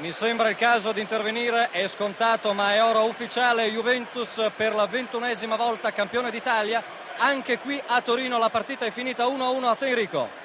Mi sembra il caso di intervenire, è scontato ma è ora ufficiale Juventus per la ventunesima volta campione d'Italia. Anche qui a Torino la partita è finita 1-1 a Tenerico.